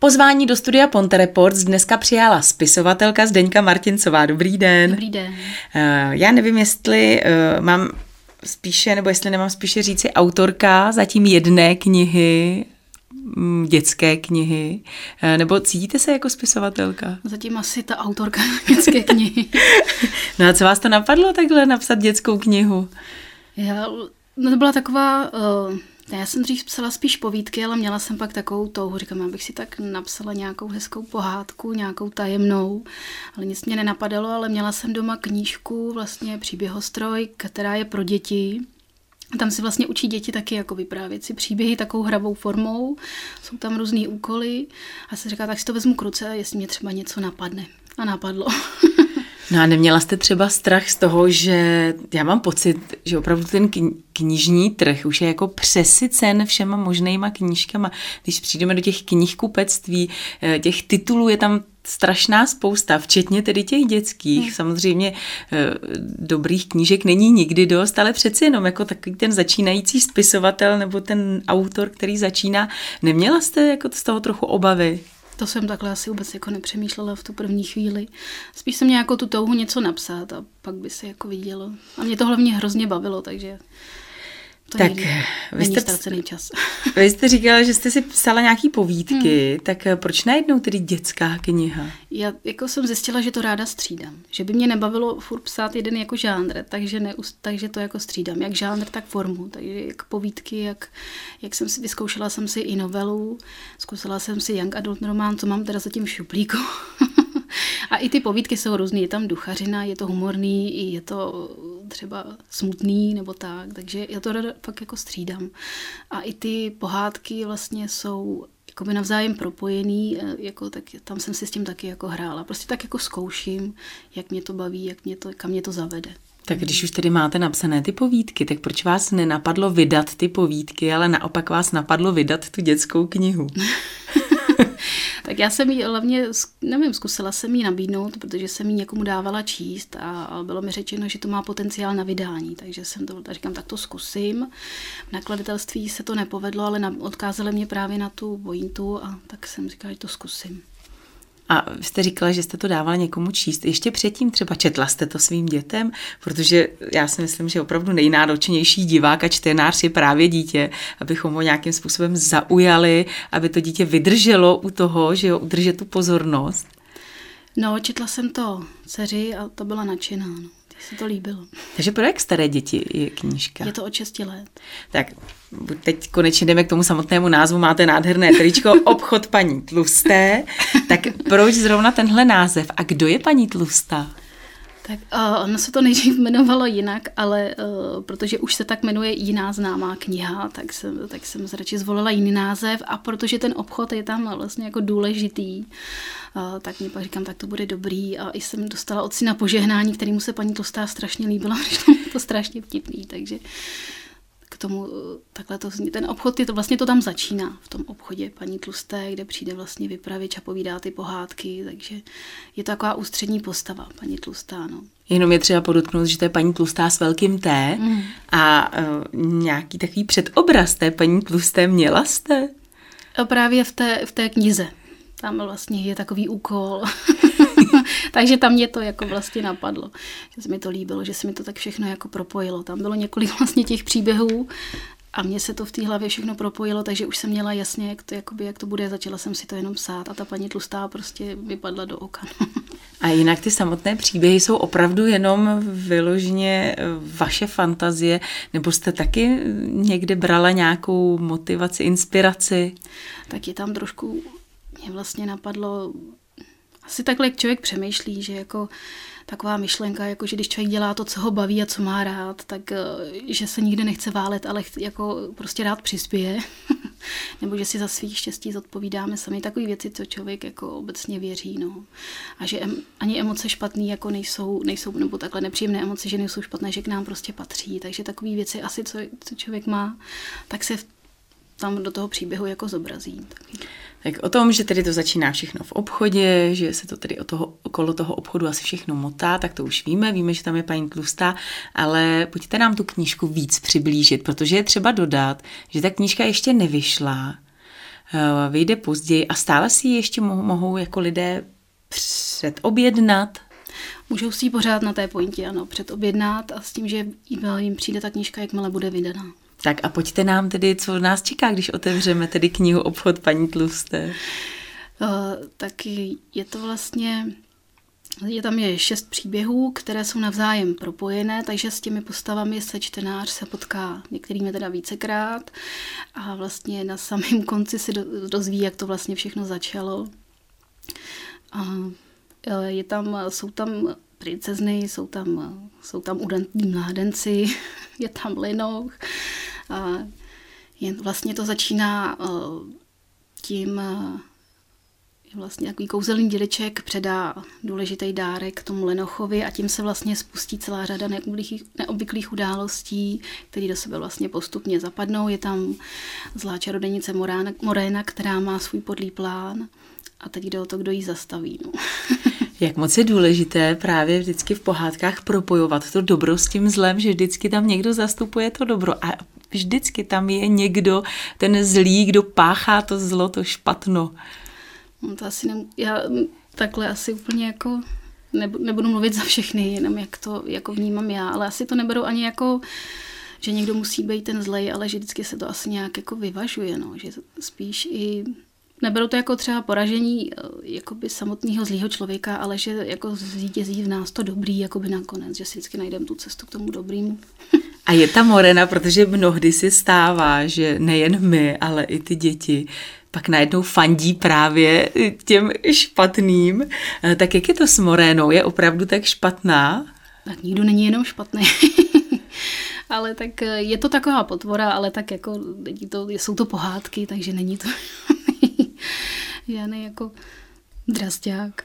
Pozvání do studia Ponte Reports dneska přijala spisovatelka Zdeňka Martincová. Dobrý den. Dobrý den. Uh, já nevím, jestli uh, mám spíše, nebo jestli nemám spíše říci autorka zatím jedné knihy, mm, dětské knihy, uh, nebo cítíte se jako spisovatelka? Zatím asi ta autorka dětské knihy. no a co vás to napadlo takhle napsat dětskou knihu? Já, no to byla taková... Uh já jsem dřív psala spíš povídky, ale měla jsem pak takovou touhu, říkám, abych si tak napsala nějakou hezkou pohádku, nějakou tajemnou, ale nic mě nenapadalo, ale měla jsem doma knížku, vlastně příběhostroj, která je pro děti. Tam si vlastně učí děti taky jako vyprávět si příběhy takovou hravou formou, jsou tam různé úkoly a se říká, tak si to vezmu k ruce, jestli mě třeba něco napadne. A napadlo. No a neměla jste třeba strach z toho, že já mám pocit, že opravdu ten knižní trh už je jako přesycen všema možnýma knížkama. Když přijdeme do těch knihkupectví, eh, těch titulů je tam strašná spousta, včetně tedy těch dětských. Hmm. Samozřejmě eh, dobrých knížek není nikdy dost, ale přeci jenom jako takový ten začínající spisovatel nebo ten autor, který začíná, neměla jste jako z toho trochu obavy? To jsem takhle asi vůbec jako nepřemýšlela v tu první chvíli. Spíš jsem měla jako tu touhu něco napsat a pak by se jako vidělo. A mě to hlavně hrozně bavilo, takže to tak není, vy jste, ztracený čas. Vy jste říkala, že jste si psala nějaký povídky, hmm. tak eh, proč najednou tedy dětská kniha? Já jako jsem zjistila, že to ráda střídám. Že by mě nebavilo furt psát jeden jako žánr, takže, ne, takže to jako střídám. Jak žánr, tak formu. Takže jak povídky, jak, jak jsem si vyzkoušela jsem si i novelu, zkusila jsem si young adult román, co mám teda zatím v šuplíku. A i ty povídky jsou různé. Je tam duchařina, je to humorný, je to třeba smutný nebo tak, takže já to fakt jako střídám. A i ty pohádky vlastně jsou jakoby navzájem propojený, eh, jako, tak tam jsem si s tím taky jako hrála. Prostě tak jako zkouším, jak mě to baví, jak mě to, kam mě to zavede. Tak když už tedy máte napsané ty povídky, tak proč vás nenapadlo vydat ty povídky, ale naopak vás napadlo vydat tu dětskou knihu? tak já jsem ji hlavně, nevím, zkusila jsem ji nabídnout, protože jsem ji někomu dávala číst a bylo mi řečeno, že to má potenciál na vydání, takže jsem to, tak říkám, tak to zkusím. V nakladatelství se to nepovedlo, ale odkázali mě právě na tu vojintu a tak jsem říkala, že to zkusím. A jste říkala, že jste to dávala někomu číst. Ještě předtím třeba četla jste to svým dětem, protože já si myslím, že opravdu nejnáročnější divák a čtenář je právě dítě, abychom ho nějakým způsobem zaujali, aby to dítě vydrželo u toho, že jo, udržet tu pozornost. No, četla jsem to dceři a to byla nadšená. No se to líbilo. Takže pro jak staré děti je knížka? Je to od 6 let. Tak teď konečně jdeme k tomu samotnému názvu. Máte nádherné tričko Obchod paní Tlusté. Tak proč zrovna tenhle název? A kdo je paní Tlustá? Tak uh, ono se to nejdřív jmenovalo jinak, ale uh, protože už se tak jmenuje jiná známá kniha, tak jsem, tak jsem radši zvolila jiný název a protože ten obchod je tam vlastně jako důležitý, uh, tak mi pak říkám, tak to bude dobrý a i jsem dostala od syna požehnání, kterýmu se paní Tlustá strašně líbila, protože to strašně vtipný, takže tomu eh, takhle to zní. Ten obchod, je to, vlastně to tam začíná, v tom obchodě paní Tlusté, kde přijde vlastně vypravěč a povídá ty pohádky, takže je to taková ústřední postava, paní Tlustá, no. Jenom je třeba podotknout, že to je paní Tlustá s velkým T mm. a uh, nějaký takový předobraz té paní Tlusté měla jste? A právě v té, v té knize. Tam vlastně je takový úkol. Takže tam mě to jako vlastně napadlo, že se mi to líbilo, že se mi to tak všechno jako propojilo. Tam bylo několik vlastně těch příběhů a mně se to v té hlavě všechno propojilo, takže už jsem měla jasně, jak to, jakoby, jak to bude. Začala jsem si to jenom psát a ta paní tlustá prostě vypadla do oka. a jinak ty samotné příběhy jsou opravdu jenom vyloženě eh, vaše fantazie, nebo jste taky někde brala nějakou motivaci, inspiraci? Tak je tam trošku, mě vlastně napadlo asi takhle člověk přemýšlí, že jako taková myšlenka, jako že když člověk dělá to, co ho baví a co má rád, tak eh, že se nikdy nechce válet, ale jako prostě rád přispěje. Nebo že si za svých štěstí zodpovídáme sami takové věci, co člověk jako obecně věří. No. A že em, ani emoce špatné jako nejsou, nejsou, nebo takhle nepříjemné emoce, že nejsou špatné, že k nám prostě patří. Takže takové věci asi, co, co člověk má, tak se v tam do toho příběhu jako zobrazí. Tak o tom, že tedy to začíná všechno v obchodě, že se to tedy o toho, okolo toho obchodu asi všechno motá, tak to už víme, víme, že tam je paní Tlustá, ale pojďte nám tu knížku víc přiblížit, protože je třeba dodat, že ta knížka ještě nevyšla, vyjde později a stále si ji ještě mohou, mohou jako lidé předobjednat? Můžou si ji pořád na té pointě, ano, předobjednat a s tím, že jim přijde ta knížka, jakmile bude vydaná. Tak a pojďte nám tedy, co nás čeká, když otevřeme tedy knihu Obchod paní Tlusté. Uh, tak je to vlastně je tam je šest příběhů, které jsou navzájem propojené, takže s těmi postavami se čtenář se potká některými teda vícekrát a vlastně na samém konci si dozví, jak to vlastně všechno začalo. A e, je tam, jsou tam princezny, jsou tam, jsou tam udentní mládenci, je tam linoch. A je, vlastně to začíná e, tím vlastně takový kouzelný dědeček předá důležitý dárek tomu Lenochovi a tím se vlastně spustí celá řada neobvyklých, neobvyklých událostí, které do sebe vlastně postupně zapadnou. Je tam zlá čarodenice Morána, Moréna, která má svůj podlý plán a teď jde o to, kdo ji zastaví. No. Jak moc je důležité právě vždycky v pohádkách propojovat to dobro s tím zlem, že vždycky tam někdo zastupuje to dobro a vždycky tam je někdo, ten zlý, kdo páchá to zlo, to špatno. No to asi nem, já takhle asi úplně jako nebudu mluvit za všechny, jenom jak to jako vnímám já, ale asi to neberu ani jako, že někdo musí být ten zlej, ale že vždycky se to asi nějak jako vyvažuje, no, že spíš i neberu to jako třeba poražení eh, jakoby samotného zlého člověka, ale že jako zvítězí v nás to dobrý jakoby nakonec, že si vždycky najdeme tu cestu k tomu dobrýmu. A je ta morena, protože mnohdy si stává, že nejen my, ale i ty děti pak najednou fandí právě těm špatným. Eh, tak jak je to s Morénou? Je opravdu tak špatná? Tak nikdo není jenom špatný. ale tak eh, je to taková potvora, ale tak jako to, jsou to pohádky, takže není to žádný jako drasták.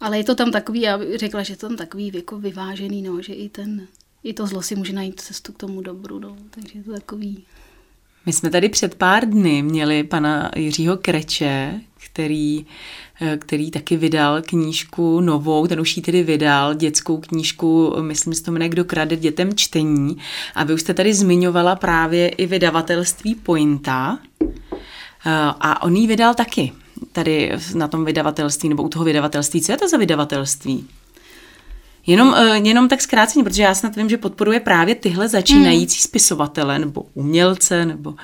Ale je to tam takový, já bych řekla, že to tam takový jako vyvážený, no, že i ten, i to zlo si může najít cestu k tomu dobru, no, takže je to takový my jsme tady před pár dny měli pana Jiřího Kreče, který, eh, který taky vydal knížku novou, ten už ji tedy vydal, dětskou knížku, myslím, že to jmenuje Kdo krade dětem čtení. A vy už jste tady zmiňovala právě i vydavatelství Pointa. Eh, a on ji vydal taky tady na tom vydavatelství, nebo u toho vydavatelství. Co je to za vydavatelství? Jenom, eh, jenom tak zkráceně, protože já snad vím, že podporuje právě tyhle začínající hmm. spisovatele nebo umělce. Nebo...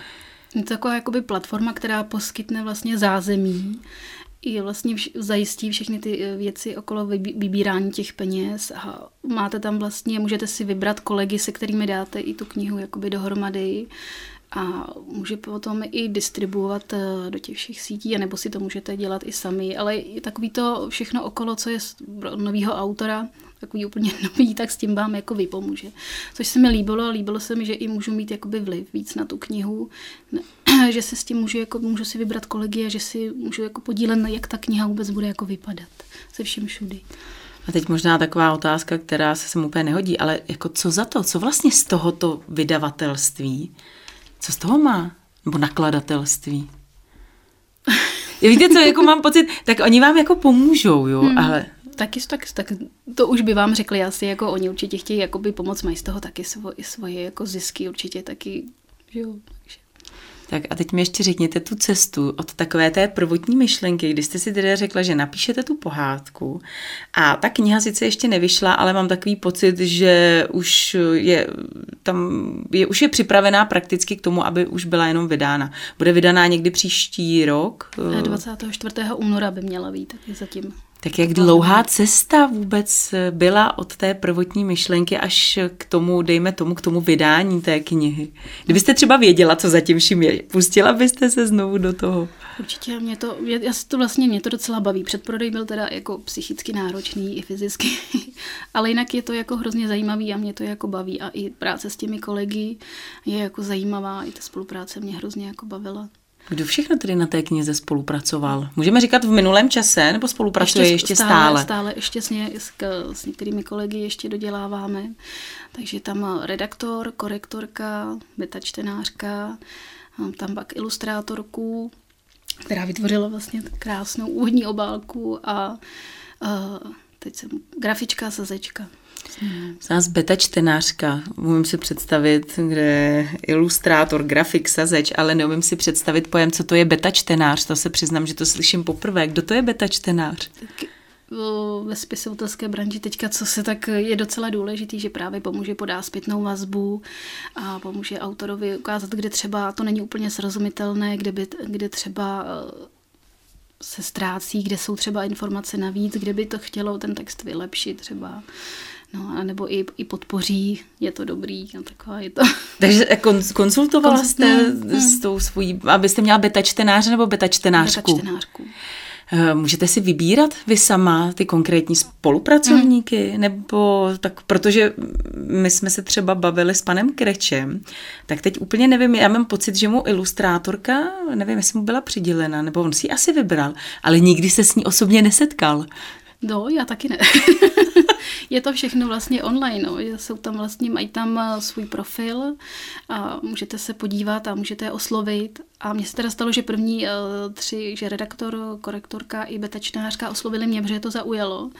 Je to taková jakoby platforma, která poskytne vlastně zázemí i vlastně vš- zajistí všechny ty eh, věci okolo vybírání těch peněz a máte tam vlastně, můžete si vybrat kolegy, se kterými dáte i tu knihu jakoby dohromady a může potom i distribuovat eh, do těch všech sítí, anebo si to můžete dělat i sami, ale i takový to všechno okolo, co je novýho autora, takový úplně nový, tak s tím vám jako vypomůže. Což se mi líbilo a líbilo se mi, že i můžu mít jakoby vliv víc na tu knihu, že se s tím můžu, jako, můžu si vybrat kolegy a že si můžu jako podílet, jak ta kniha vůbec bude jako vypadat se všem všudy. A teď možná taková otázka, která se sem úplně nehodí, ale jako co za to, co vlastně z tohoto vydavatelství, co z toho má? Nebo nakladatelství? Víte co, jako mám pocit, tak oni vám jako pomůžou, jo, hmm. ale Taky, tak, tak to už by vám řekli asi, jako oni určitě chtějí jakoby pomoct, mají z toho taky svoje, svoje jako zisky určitě taky, jo, takže. Tak a teď mi ještě řekněte tu cestu od takové té prvotní myšlenky, kdy jste si teda řekla, že napíšete tu pohádku a ta kniha sice ještě nevyšla, ale mám takový pocit, že už je tam, je, už je připravená prakticky k tomu, aby už byla jenom vydána. Bude vydaná někdy příští rok? 24. února by měla být, taky zatím. Tak jak dlouhá cesta vůbec byla od té prvotní myšlenky až k tomu, dejme tomu, k tomu vydání té knihy? Kdybyste třeba věděla, co zatím vším je, pustila byste se znovu do toho? Určitě, mě to, já si to vlastně, mě to docela baví. Předprodej byl teda jako psychicky náročný i fyzicky, ale jinak je to jako hrozně zajímavý a mě to jako baví a i práce s těmi kolegy je jako zajímavá, i ta spolupráce mě hrozně jako bavila. Kdo všechno tedy na té knize spolupracoval? Můžeme říkat v minulém čase, nebo spolupracuje ještě, ještě stále? Stále, stále ještě s, ně, s, s některými kolegy ještě doděláváme. Takže tam redaktor, korektorka, beta čtenářka, tam pak ilustrátorku, která vytvořila vlastně krásnou úvodní obálku a, a teď jsem grafička, sazečka. Z nás beta čtenářka, umím si představit, kde je ilustrátor, grafik, sazeč, ale neumím si představit pojem, co to je beta čtenář. To se přiznám, že to slyším poprvé. Kdo to je beta čtenář? Tak ve spisovatelské branži teďka, co se tak je docela důležitý, že právě pomůže podá zpětnou vazbu a pomůže autorovi ukázat, kde třeba to není úplně srozumitelné, kde, by, kde třeba se ztrácí, kde jsou třeba informace navíc, kde by to chtělo ten text vylepšit třeba. No, a nebo i, i podpoří, je to dobrý, no, taková je to. Takže konzultovala Konzult, jste s tou svojí, abyste měla beta čtenáře nebo beta čtenářku? Beta čtenářku. Eh, můžete si vybírat vy sama ty konkrétní spolupracovníky, mm. nebo tak, protože my jsme se třeba bavili s panem Krečem, tak teď úplně nevím, já mám pocit, že mu ilustrátorka, nevím, jestli mu byla přidělena, nebo on si ji asi vybral, ale nikdy se s ní osobně nesetkal. No, já taky ne. je to všechno vlastně online, no. jsou tam vlastně, mají tam eh, svůj profil a můžete se podívat a můžete je oslovit. A mně se teda stalo, že první uh, tři, že redaktor, korektorka i betačnářka oslovili mě, protože to zaujalo.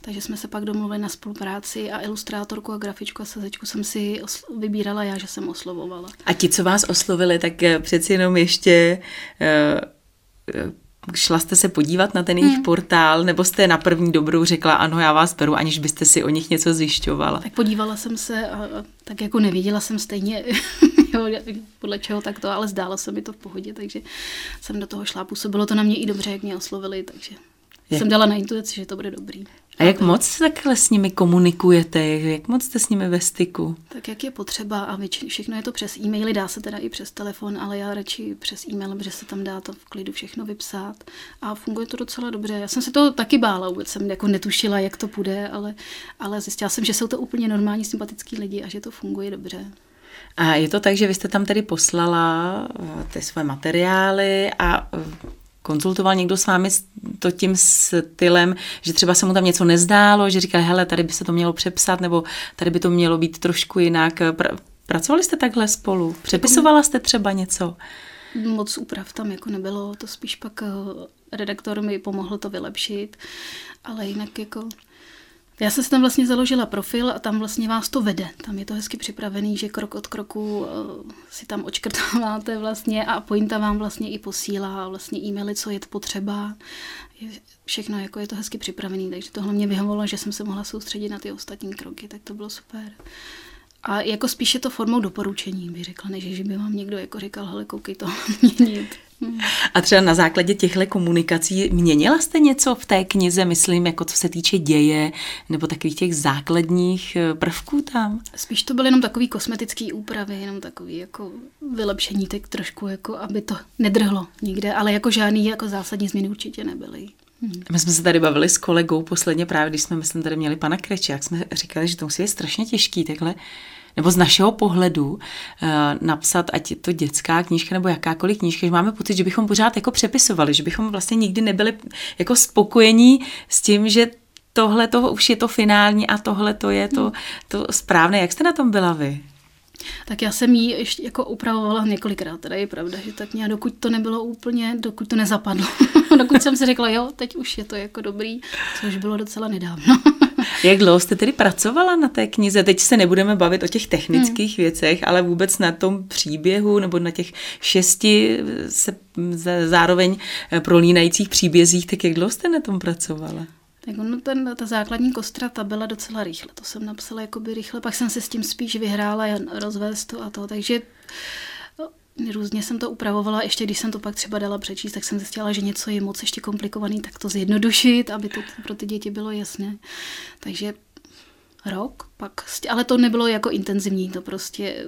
Takže jsme se pak domluvili na spolupráci a ilustrátorku a grafičku a sazečku jsem si vybírala já, že jsem oslovovala. A ti, co vás oslovili, tak eh, přeci jenom ještě uh, šla jste se podívat na ten jejich hmm. portál, nebo jste na první dobrou řekla, ano, já vás beru, aniž byste si o nich něco zjišťovala? Tak podívala jsem se a, a tak jako nevěděla jsem stejně, jo, podle čeho tak to, ale zdálo se mi to v pohodě, takže jsem do toho šla. Působilo to na mě i dobře, jak mě oslovili, takže je. jsem dala na intuici, že to bude dobrý. A jak moc takhle s nimi komunikujete? Jak moc jste s nimi ve styku? Tak jak je potřeba a všechno je to přes e-maily, dá se teda i přes telefon, ale já radši přes e-mail, protože se tam dá to v klidu všechno vypsat a funguje to docela dobře. Já jsem se to taky bála, vůbec jsem jako netušila, jak to půjde, ale, ale zjistila jsem, že jsou to úplně normální, sympatický lidi a že to funguje dobře. A je to tak, že vy jste tam tedy poslala eh, ty své materiály a eh, konzultoval někdo s vámi to tím stylem, že třeba se mu tam něco nezdálo, že říkal, hele, tady by se to mělo přepsat, nebo tady by to mělo být trošku jinak. Pracovali jste takhle spolu? Přepisovala jste třeba něco? Moc úprav tam jako nebylo, to spíš pak eh, redaktor mi pomohl to vylepšit, ale jinak jako já jsem si tam vlastně založila profil a tam vlastně vás to vede. Tam je to hezky připravený, že krok od kroku uh, si tam očkrtáváte vlastně a pointa vám vlastně i posílá vlastně e-maily, co je potřeba. Všechno jako je to hezky připravený, takže tohle mě vyhovovalo, že jsem se mohla soustředit na ty ostatní kroky, tak to bylo super. A jako spíše to formou doporučení, bych řekla, než že by vám někdo jako říkal, hele, koukej to měnit. A třeba na základě těchto komunikací měnila jste něco v té knize, myslím, jako co se týče děje, nebo takových těch základních eh, prvků tam? Spíš to byly jenom takový kosmetický úpravy, jenom takový jako vylepšení, tak trošku, jako aby to nedrhlo nikde, ale jako žádný jako zásadní změny určitě nebyly. Hmm. My jsme se tady bavili s kolegou posledně právě, když jsme, myslím, tady měli pana Kreče, jak jsme říkali, že to musí být strašně těžký takhle nebo z našeho pohledu uh, napsat, ať je to dětská knížka nebo jakákoliv knížka, že máme pocit, že bychom pořád jako přepisovali, že bychom vlastně nikdy nebyli jako spokojení s tím, že tohle to už je to finální a tohle to je to, to správné. Jak jste na tom byla vy? Tak já jsem ji ještě jako upravovala několikrát, teda je pravda, že tak nějak dokud to nebylo úplně, dokud to nezapadlo. dokud jsem si řekla, jo, teď už je to jako dobrý, což bylo docela nedávno. Jak dlouho jste tedy pracovala na té knize? Teď se nebudeme bavit o těch technických hmm. věcech, ale vůbec na tom příběhu nebo na těch šesti se zároveň prolínajících příbězích, tak jak dlouho jste na tom pracovala? Tak ono, ten, ta základní kostra, ta byla docela rychle. To jsem napsala jakoby rychle, pak jsem se s tím spíš vyhrála rozvést to a to, takže Různě jsem to upravovala, ještě když jsem to pak třeba dala přečíst, tak jsem zjistila, že něco je moc ještě komplikovaný, tak to zjednodušit, aby to pro ty děti bylo jasné. Takže rok, pak, ale to nebylo jako intenzivní, to prostě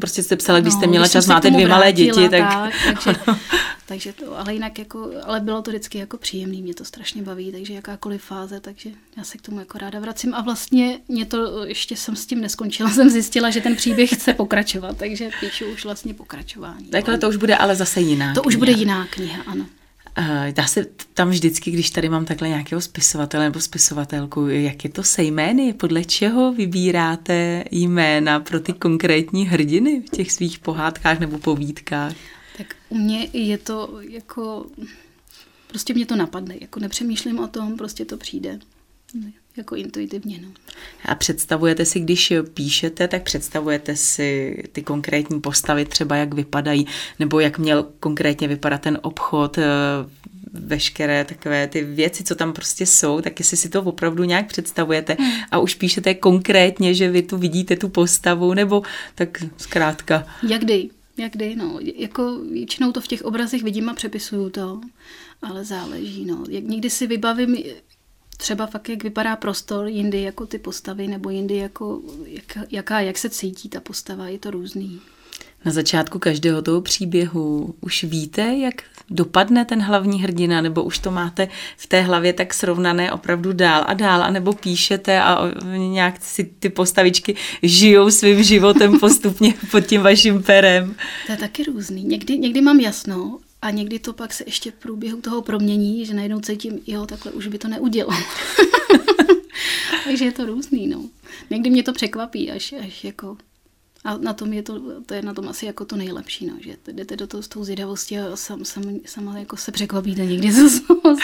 Prostě jste psala, když no, jste měla čas, máte dvě malé děti, tak... tak takže, takže to, ale jinak jako, ale bylo to vždycky jako příjemný, mě to strašně baví, takže jakákoliv fáze, takže já se k tomu jako ráda vracím a vlastně mě to, ještě jsem s tím neskončila, jsem zjistila, že ten příběh chce pokračovat, takže píšu už vlastně pokračování. Takhle to už bude ale zase jiná To kniha. už bude jiná kniha, ano. Já se tam vždycky, když tady mám takhle nějakého spisovatele nebo spisovatelku, jak je to se jmény, podle čeho vybíráte jména pro ty konkrétní hrdiny v těch svých pohádkách nebo povídkách? U mě je to jako, prostě mě to napadne, jako nepřemýšlím o tom, prostě to přijde. jako intuitivně. No. A představujete si, když píšete, tak představujete si ty konkrétní postavy, třeba jak vypadají, nebo jak měl konkrétně vypadat ten obchod, eh, veškeré takové ty věci, co tam prostě jsou, tak jestli si to opravdu nějak představujete hmm. a už píšete konkrétně, že vy tu vidíte tu postavu, nebo tak zkrátka. Jak kdy, jak kdy, no. Jako většinou to v těch obrazech vidím a přepisuju to, ale záleží, no. Jak někdy si vybavím třeba fakt, jak vypadá prostor, jindy jako ty postavy, nebo jindy jako, jak, jaká, jak se cítí ta postava, je to různý. Na začátku každého toho příběhu už víte, jak dopadne ten hlavní hrdina, nebo už to máte v té hlavě tak srovnané opravdu dál a dál, anebo píšete a nějak si ty postavičky žijou svým životem postupně pod tím vaším perem. To je taky různý. Někdy, někdy mám jasno a někdy to pak se ještě v průběhu toho promění, že najednou cítím, jo, takhle už by to neudělal. Takže je to různý, no. Někdy mě to překvapí, až, až jako a na tom je to, to je na tom asi jako to nejlepší, no, že jdete do toho s tou zvědavostí a sam, sam, sama jako se překvapíte někdy, co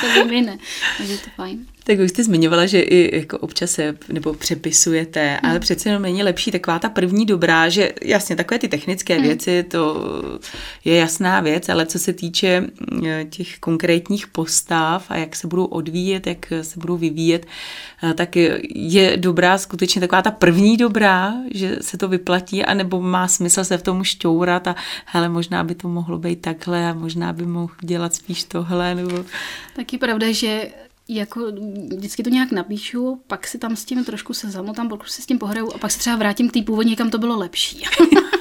se vyvine. Takže je to fajn. Tak už jste zmiňovala, že i jako občas se nebo přepisujete, hmm. ale přece jenom není lepší taková ta první dobrá, že jasně takové ty technické hmm. věci, to je jasná věc, ale co se týče těch konkrétních postav a jak se budou odvíjet, jak se budou vyvíjet, eh, tak je dobrá skutečně taková ta první dobrá, že se to vyplatí, anebo má smysl se v tom šťourat a hele, možná by to mohlo být takhle a možná by mohl dělat spíš tohle. Nebo... Taky pravda, že jako vždycky to nějak napíšu, pak si tam s tím trošku se zamotám, pokud si s tím pohraju a pak se třeba vrátím k té původně, kam to bylo lepší.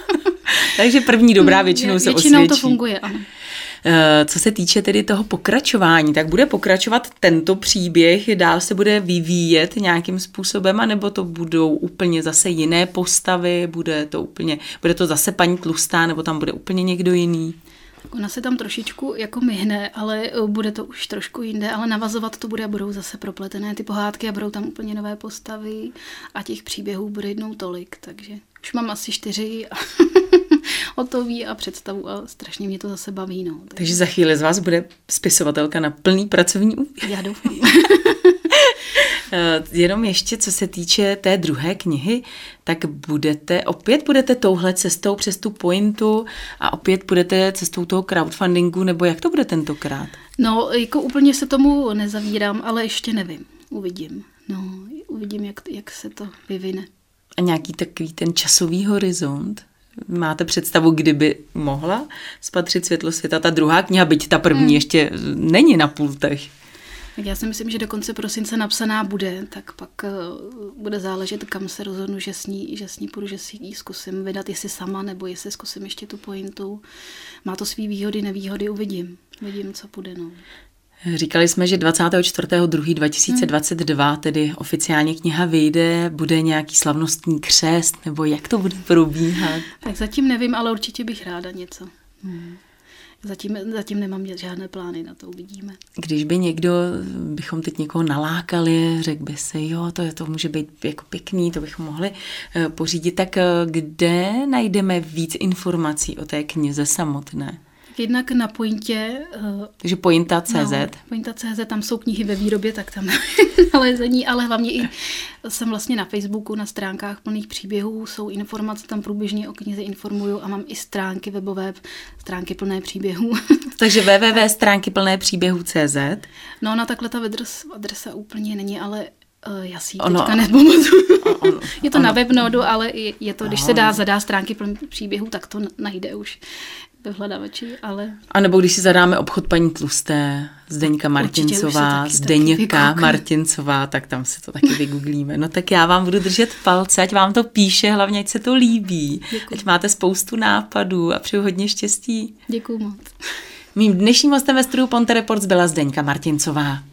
Takže první dobrá většinou se Většinou osvědčí. to funguje, ano. Eh, co se týče tedy toho pokračování, tak bude pokračovat tento příběh, dál se bude vyvíjet nějakým způsobem, anebo to budou úplně zase jiné postavy, bude to úplně, bude to zase paní Tlustá, nebo tam bude úplně někdo jiný? Ona se tam trošičku jako myhne, ale eh, bude to už trošku jinde, ale navazovat to bude a budou zase propletené ty pohádky a budou tam úplně nové postavy a těch příběhů bude jednou tolik, takže už mám asi čtyři a hotový a představu a strašně mě to zase baví. No. Takže, takže za chvíli z vás bude spisovatelka na plný pracovní úvěr. Já doufám. Eh, jenom ještě, co se týče té druhé knihy, tak budete, opět budete touhle cestou přes tu pointu a opět budete cestou toho crowdfundingu, nebo jak to bude tentokrát? No, jako úplně se tomu nezavírám, ale ještě nevím. Uvidím. No, uvidím, jak, jak se to vyvine. A nějaký takový ten časový horizont? Máte představu, kdyby mohla spatřit světlo světa ta druhá kniha, byť ta první hmm. ještě není na pultech? Tak já si myslím, že do konce prosince napsaná bude, tak pak uh, bude záležet, kam se rozhodnu, že s ní, že s ní půjdu, že si ji zkusím vydat, jestli sama, nebo jestli zkusím ještě tu pointu. Má to svý výhody, nevýhody, uvidím. Uvidím, co půjde. No. Říkali jsme, že 24.2.2022 hmm. tedy oficiálně kniha vyjde, bude nějaký slavnostní křest, nebo jak to bude probíhat? Tak zatím nevím, ale určitě bych ráda něco. Hmm. Zatím, zatím nemám žádné plány, na to uvidíme. Když by někdo, bychom teď někoho nalákali, řekl by si, jo, to, to může být jako pěkný, to bychom mohli uh, pořídit, tak uh, kde najdeme víc informací o té knize samotné? Jednak na pointě. Uh, Takže pointa.cz. No, pointa.cz, tam jsou knihy ve výrobě, tak tam nalezení, ale hlavně i jsem vlastně na Facebooku, na stránkách plných příběhů, jsou informace, tam průběžně o knize informuju a mám i stránky webové, stránky plné příběhů. Takže www stránky plné příběhů CZ. No, na takhle ta adresa, adresa úplně není, ale Uh, já si ji ono, teďka nepamatuju. je to ono, na webnodu, ale je to, když se dá zadá stránky příběhů, tak to najde už ve hledavači, ale... A nebo když si zadáme obchod paní Tlusté, Zdeňka Martincová, Zdeňka Martincová, tak tam se to taky vygooglíme. No tak já vám budu držet palce, ať vám to píše, hlavně ať se to líbí. Děkuji. Ať máte spoustu nápadů a přeju hodně štěstí. Děkuji moc. Mým dnešním hostem ve studiu Ponte Reports byla Zdeňka Martincová.